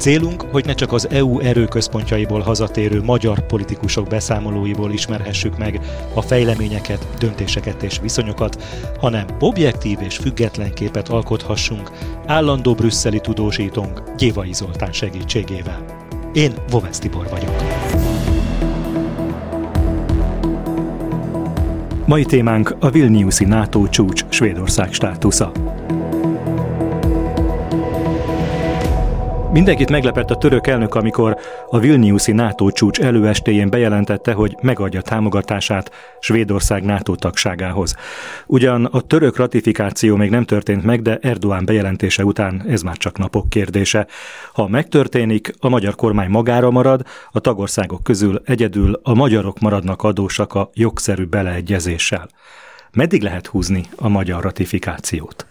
Célunk, hogy ne csak az EU erőközpontjaiból hazatérő magyar politikusok beszámolóiból ismerhessük meg a fejleményeket, döntéseket és viszonyokat, hanem objektív és független képet alkothassunk állandó brüsszeli tudósítónk Gyévai Zoltán segítségével. Én Vovesz Tibor vagyok. Mai témánk a Vilniuszi NATO csúcs Svédország státusza. Mindenkit meglepett a török elnök, amikor a Vilniuszi NATO csúcs előestéjén bejelentette, hogy megadja támogatását Svédország NATO tagságához. Ugyan a török ratifikáció még nem történt meg, de Erdoğan bejelentése után ez már csak napok kérdése. Ha megtörténik, a magyar kormány magára marad, a tagországok közül egyedül a magyarok maradnak adósak a jogszerű beleegyezéssel. Meddig lehet húzni a magyar ratifikációt?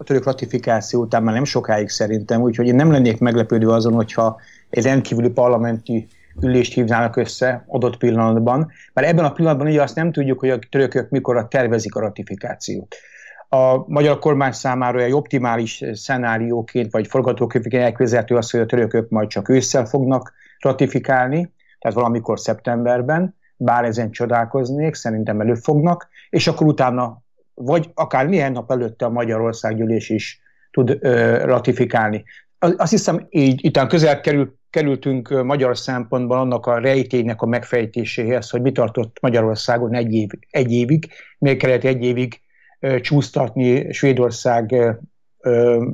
A török ratifikáció után már nem sokáig szerintem, úgyhogy én nem lennék meglepődő azon, hogyha egy rendkívüli parlamenti ülést hívnának össze adott pillanatban, mert ebben a pillanatban ugye azt nem tudjuk, hogy a törökök mikor tervezik a ratifikációt. A magyar kormány számára egy optimális szenárióként, vagy forgatókönyvként elképzelhető az, hogy a törökök majd csak ősszel fognak ratifikálni, tehát valamikor szeptemberben, bár ezen csodálkoznék, szerintem előbb fognak, és akkor utána vagy akár néhány nap előtte a Magyarország gyűlés is tud ö, ratifikálni. Azt hiszem, így itt közel kerül, kerültünk magyar szempontból annak a rejtélynek a megfejtéséhez, hogy mi tartott Magyarországon egy, év, egy évig, miért kellett egy évig ö, csúsztatni Svédország ö,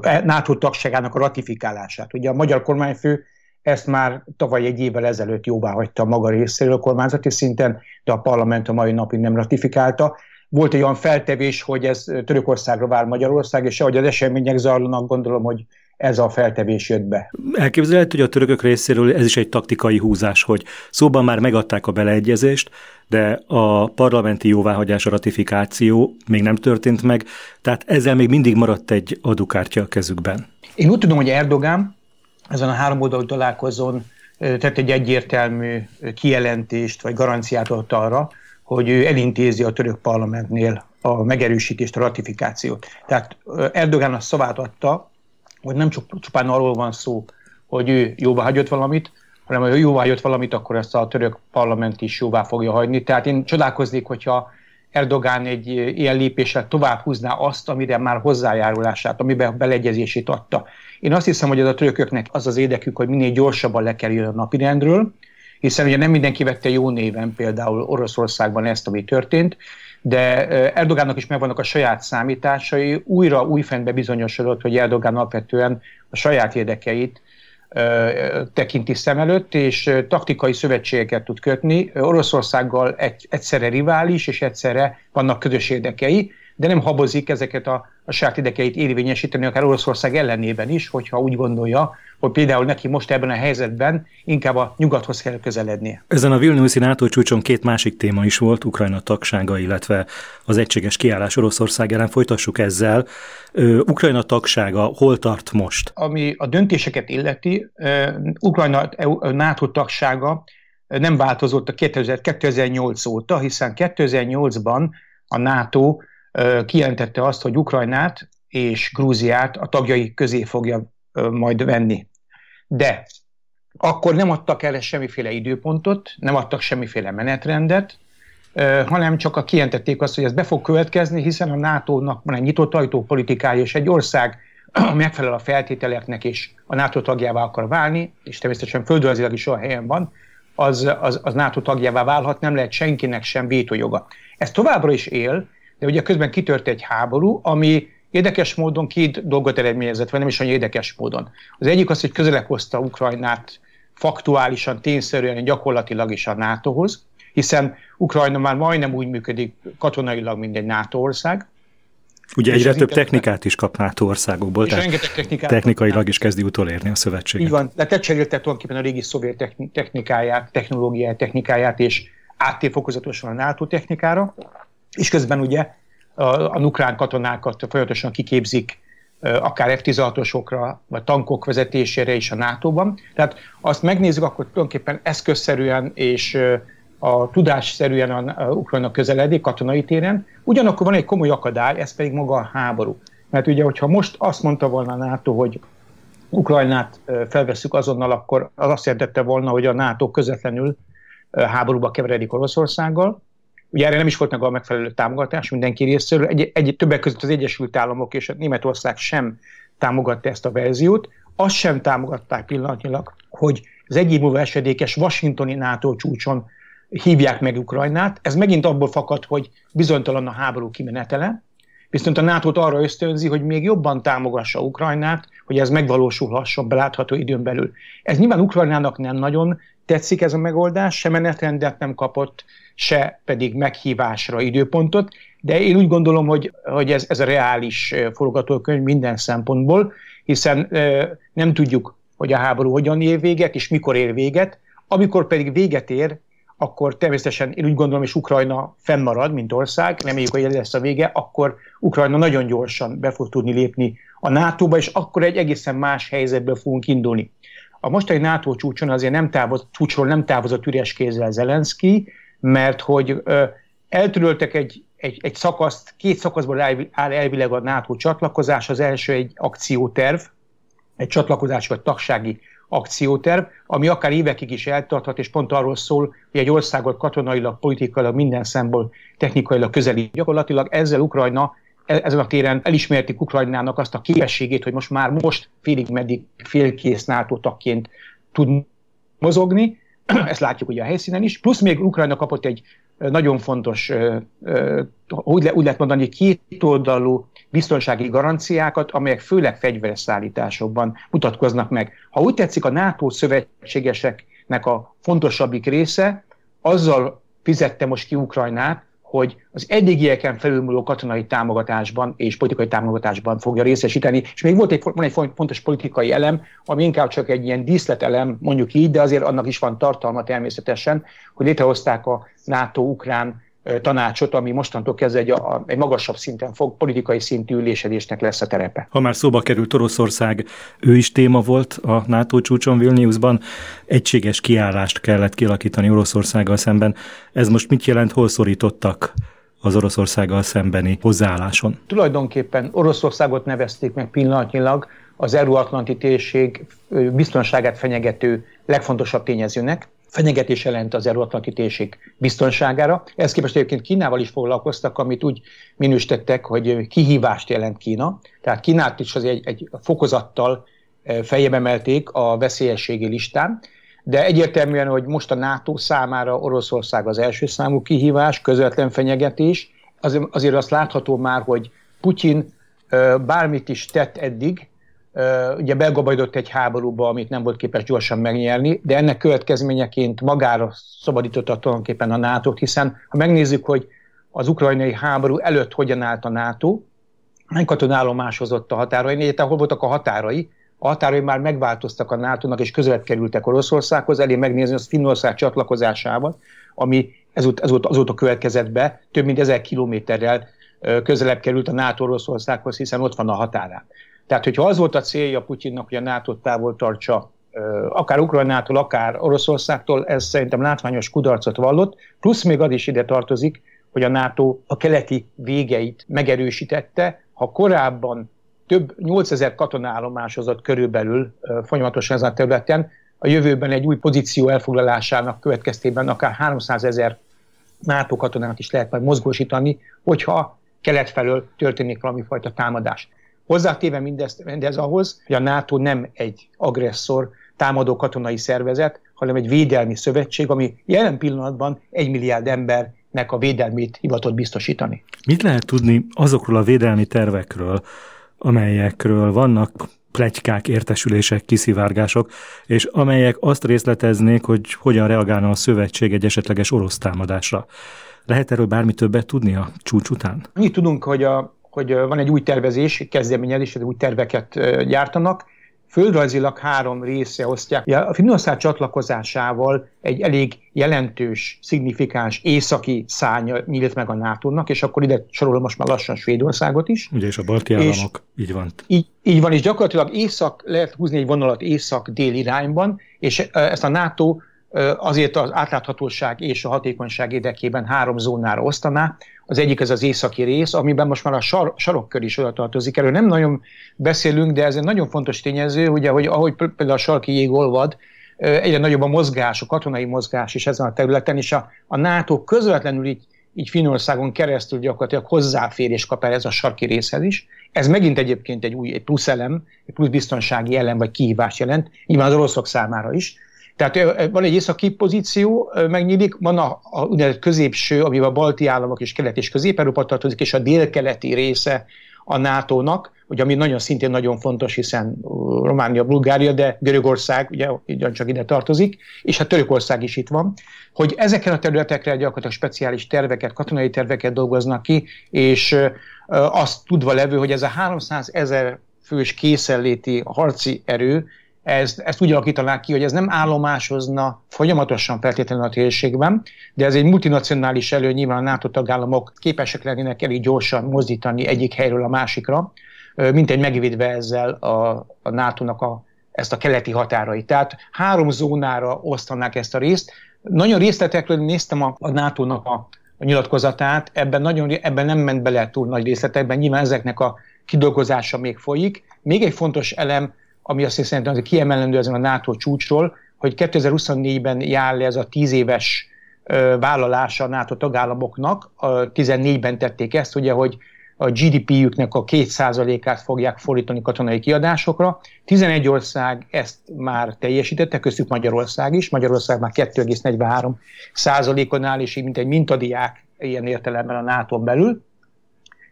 e, NATO tagságának a ratifikálását. Ugye a magyar kormányfő ezt már tavaly egy évvel ezelőtt jóvá hagyta maga részéről a kormányzati szinten, de a parlament a mai napig nem ratifikálta volt egy olyan feltevés, hogy ez Törökországra vár Magyarország, és ahogy az események zajlanak, gondolom, hogy ez a feltevés jött be. Elképzelhető, hogy a törökök részéről ez is egy taktikai húzás, hogy szóban már megadták a beleegyezést, de a parlamenti jóváhagyás, a ratifikáció még nem történt meg, tehát ezzel még mindig maradt egy adukártya a kezükben. Én úgy tudom, hogy Erdogán ezen a három oldalú találkozón tett egy egyértelmű kijelentést, vagy garanciát ott arra, hogy ő elintézi a török parlamentnél a megerősítést, a ratifikációt. Tehát Erdogán a szavát adta, hogy nem csak csupán arról van szó, hogy ő jóvá hagyott valamit, hanem ha jóvá hagyott valamit, akkor ezt a török parlament is jóvá fogja hagyni. Tehát én csodálkoznék, hogyha Erdogán egy ilyen lépéssel tovább húzná azt, amire már hozzájárulását, amiben beleegyezését adta. Én azt hiszem, hogy ez a törököknek az az érdekük, hogy minél gyorsabban lekerüljön a napirendről, hiszen ugye nem mindenki vette jó néven például Oroszországban ezt, ami történt, de Erdogánnak is megvannak a saját számításai, újra újfent bizonyosodott, hogy Erdogán alapvetően a saját érdekeit tekinti szem előtt, és taktikai szövetségeket tud kötni. Oroszországgal egy, egyszerre rivális, és egyszerre vannak közös érdekei, de nem habozik ezeket a, a saját érdekeit érvényesíteni, akár Oroszország ellenében is, hogyha úgy gondolja, hogy például neki most ebben a helyzetben inkább a nyugathoz kell közelednie. Ezen a Vilniuszi NATO csúcson két másik téma is volt, Ukrajna tagsága, illetve az egységes kiállás Oroszország ellen. Folytassuk ezzel. Ukrajna tagsága hol tart most? Ami a döntéseket illeti, Ukrajna NATO tagsága nem változott a 2008 óta, hiszen 2008-ban a NATO kijelentette azt, hogy Ukrajnát és Grúziát a tagjai közé fogja majd venni. De akkor nem adtak el semmiféle időpontot, nem adtak semmiféle menetrendet, hanem csak a kijelentették azt, hogy ez be fog következni, hiszen a NATO-nak van egy nyitott ajtópolitikája, és egy ország megfelel a feltételeknek, és a NATO tagjává akar válni, és természetesen földrajzilag is olyan helyen van, az, az, az NATO tagjává válhat, nem lehet senkinek sem vétójoga. Ez továbbra is él, de ugye közben kitört egy háború, ami érdekes módon két dolgot eredményezett, vagy nem is olyan érdekes módon. Az egyik az, hogy közelebb hozta Ukrajnát faktuálisan, tényszerűen, gyakorlatilag is a NATO-hoz, hiszen Ukrajna már majdnem úgy működik katonailag, mint egy NATO ország. Ugye egyre több technikát is kap NATO országokból, tehát technikát technikailag is kezdi utolérni a szövetség. Így van, de cserélte tulajdonképpen a régi szovjet technikáját, technológiáját, technikáját, és áttér fokozatosan a NATO technikára, és közben ugye a, a ukrán katonákat folyamatosan kiképzik akár F-16-osokra, vagy tankok vezetésére is a NATO-ban. Tehát azt megnézzük, akkor tulajdonképpen eszközszerűen és a tudásszerűen a, Ukrajna közeledik katonai téren. Ugyanakkor van egy komoly akadály, ez pedig maga a háború. Mert ugye, hogyha most azt mondta volna a NATO, hogy Ukrajnát felveszük azonnal, akkor az azt jelentette volna, hogy a NATO közvetlenül háborúba keveredik Oroszországgal. Ugye erre nem is volt meg a megfelelő támogatás mindenki részéről. Egy, egy, többek között az Egyesült Államok és a Németország sem támogatta ezt a verziót. Azt sem támogatták pillanatnyilag, hogy az egyéb múlva esedékes washingtoni NATO csúcson hívják meg Ukrajnát. Ez megint abból fakad, hogy bizonytalan a háború kimenetele, viszont a nato arra ösztönzi, hogy még jobban támogassa Ukrajnát, hogy ez megvalósulhasson belátható időn belül. Ez nyilván Ukrajnának nem nagyon tetszik ez a megoldás, se menetrendet nem kapott, se pedig meghívásra időpontot, de én úgy gondolom, hogy, hogy ez, ez a reális forgatókönyv minden szempontból, hiszen nem tudjuk, hogy a háború hogyan ér véget, és mikor ér véget. Amikor pedig véget ér, akkor természetesen én úgy gondolom, és Ukrajna fennmarad, mint ország, reméljük, hogy ez lesz a vége, akkor Ukrajna nagyon gyorsan be fog tudni lépni a NATO-ba, és akkor egy egészen más helyzetből fogunk indulni. A mostani NATO csúcson azért nem távoz, csúcsról nem távozott üres kézzel Zelenszky, mert hogy ö, eltöröltek egy, egy, egy szakaszt, két szakaszból áll elvileg a NATO csatlakozás, az első egy akcióterv, egy csatlakozás vagy tagsági akcióterv, ami akár évekig is eltarthat, és pont arról szól, hogy egy országot katonailag, politikailag, minden szemból technikailag közeli. Gyakorlatilag ezzel Ukrajna ezen a téren elismerték Ukrajnának azt a képességét, hogy most már most félig meddig félkész NATO tagként tud mozogni, ezt látjuk ugye a helyszínen is, plusz még Ukrajna kapott egy nagyon fontos, úgy, le, úgy lehet mondani, kétoldalú biztonsági garanciákat, amelyek főleg fegyveres szállításokban mutatkoznak meg. Ha úgy tetszik, a NATO szövetségeseknek a fontosabbik része azzal fizette most ki Ukrajnát, hogy az eddigieken felülmúló katonai támogatásban és politikai támogatásban fogja részesíteni. És még volt egy, van egy fontos politikai elem, ami inkább csak egy ilyen díszletelem, mondjuk így, de azért annak is van tartalma természetesen, hogy létrehozták a NATO-ukrán tanácsot, ami mostantól kezdve egy, a, egy magasabb szinten fog, politikai szintű ülésedésnek lesz a terepe. Ha már szóba került Oroszország, ő is téma volt a NATO csúcson Vilniusban, egységes kiállást kellett kialakítani Oroszországgal szemben. Ez most mit jelent, hol szorítottak az Oroszországgal szembeni hozzáálláson? Tulajdonképpen Oroszországot nevezték meg pillanatnyilag az Euróatlanti térség biztonságát fenyegető legfontosabb tényezőnek fenyegetés jelent az Euróatlanti térség biztonságára. Ehhez képest egyébként Kínával is foglalkoztak, amit úgy minősítettek, hogy kihívást jelent Kína. Tehát Kínát is az egy, egy fokozattal eh, feljebb emelték a veszélyességi listán, de egyértelműen, hogy most a NATO számára Oroszország az első számú kihívás, közvetlen fenyegetés. Azért azt látható már, hogy Putyin eh, bármit is tett eddig, ugye belgabajodott egy háborúba, amit nem volt képes gyorsan megnyerni, de ennek következményeként magára szabadította tulajdonképpen a nato hiszen ha megnézzük, hogy az ukrajnai háború előtt hogyan állt a NATO, hány katonállomásozott a határain, egyáltalán hol voltak a határai, a határai már megváltoztak a nato és közelebb kerültek Oroszországhoz, elég megnézni az Finnország csatlakozásával, ami ezóta, ezóta, azóta következett be, több mint ezer kilométerrel közelebb került a NATO Oroszországhoz, hiszen ott van a határán. Tehát, hogyha az volt a célja Putyinnak, hogy a NATO távol tartsa akár Ukrajnától, akár Oroszországtól, ez szerintem látványos kudarcot vallott, plusz még az is ide tartozik, hogy a NATO a keleti végeit megerősítette, ha korábban több 8000 katonállomásozott körülbelül folyamatosan ezen a területen, a jövőben egy új pozíció elfoglalásának következtében akár 300 ezer NATO katonát is lehet majd mozgósítani, hogyha kelet felől történik valami fajta támadás. Hozzátéve mindezt, mindez ahhoz, hogy a NATO nem egy agresszor, támadó katonai szervezet, hanem egy védelmi szövetség, ami jelen pillanatban egy milliárd embernek a védelmét hivatott biztosítani. Mit lehet tudni azokról a védelmi tervekről, amelyekről vannak plegykák, értesülések, kiszivárgások, és amelyek azt részleteznék, hogy hogyan reagálna a szövetség egy esetleges orosz támadásra. Lehet erről bármi többet tudni a csúcs után? Mi tudunk, hogy a hogy van egy új tervezés, kezdeményezés, új terveket gyártanak. földrajzilag három része osztják. A Finnország csatlakozásával egy elég jelentős, szignifikáns északi szánya nyílt meg a nato és akkor ide sorolom most már lassan Svédországot is. Ugye, és a balti államok, így van. Így, így van, és gyakorlatilag észak, lehet húzni egy vonalat észak-dél irányban, és ezt a NATO azért az átláthatóság és a hatékonyság érdekében három zónára osztaná. Az egyik ez az északi rész, amiben most már a sar, sarokkör is oda tartozik. Erről nem nagyon beszélünk, de ez egy nagyon fontos tényező, ugye, hogy ahogy például a sarki jég olvad, egyre nagyobb a mozgás, a katonai mozgás is ezen a területen, és a, a NATO közvetlenül így, így Finországon keresztül gyakorlatilag hozzáférés kap el ez a sarki részhez is. Ez megint egyébként egy új egy plusz elem, egy plusz biztonsági elem vagy kihívás jelent, nyilván az oroszok számára is, tehát van egy északi pozíció, megnyílik, van a, a középső, amivel a balti államok és kelet és közép-európa tartozik, és a délkeleti része a NATO-nak, ugye, ami nagyon szintén nagyon fontos, hiszen Románia, Bulgária, de Görögország ugye ugyancsak ide tartozik, és hát Törökország is itt van, hogy ezeken a területekre gyakorlatilag speciális terveket, katonai terveket dolgoznak ki, és azt tudva levő, hogy ez a 300 ezer fős készenléti harci erő, ezt, ezt úgy alakítanák ki, hogy ez nem állomásozna folyamatosan feltétlenül a térségben, de ez egy multinacionális elő, nyilván a NATO tagállamok képesek lennének elég gyorsan mozdítani egyik helyről a másikra, mint egy megvédve ezzel a, a NATO-nak a, ezt a keleti határait. Tehát három zónára osztanák ezt a részt. Nagyon részletekről néztem a, a NATO-nak a, a nyilatkozatát, ebben, nagyon, ebben nem ment bele túl nagy részletekben, nyilván ezeknek a kidolgozása még folyik. Még egy fontos elem, ami azt hiszem, hogy kiemelendő ezen a NATO csúcsról, hogy 2024-ben jár le ez a tíz éves vállalása a NATO tagállamoknak, 14-ben tették ezt, ugye, hogy a GDP-jüknek a 2%-át fogják fordítani katonai kiadásokra. 11 ország ezt már teljesítette, köztük Magyarország is. Magyarország már 2,43 százalékon áll, és így mint egy mintadiák ilyen értelemben a nato belül.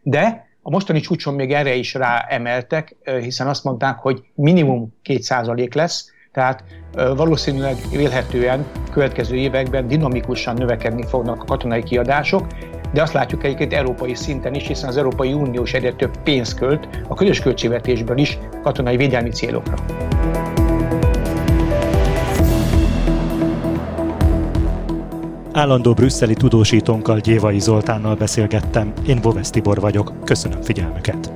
De a mostani csúcson még erre is ráemeltek, hiszen azt mondták, hogy minimum 2% lesz, tehát valószínűleg vélhetően következő években dinamikusan növekedni fognak a katonai kiadások, de azt látjuk egyébként európai szinten is, hiszen az Európai Unió is egyre több pénzt költ a közös költségvetésből is katonai védelmi célokra. Állandó brüsszeli tudósítónkkal Gyévai Zoltánnal beszélgettem, én Bovesz Tibor vagyok, köszönöm figyelmüket.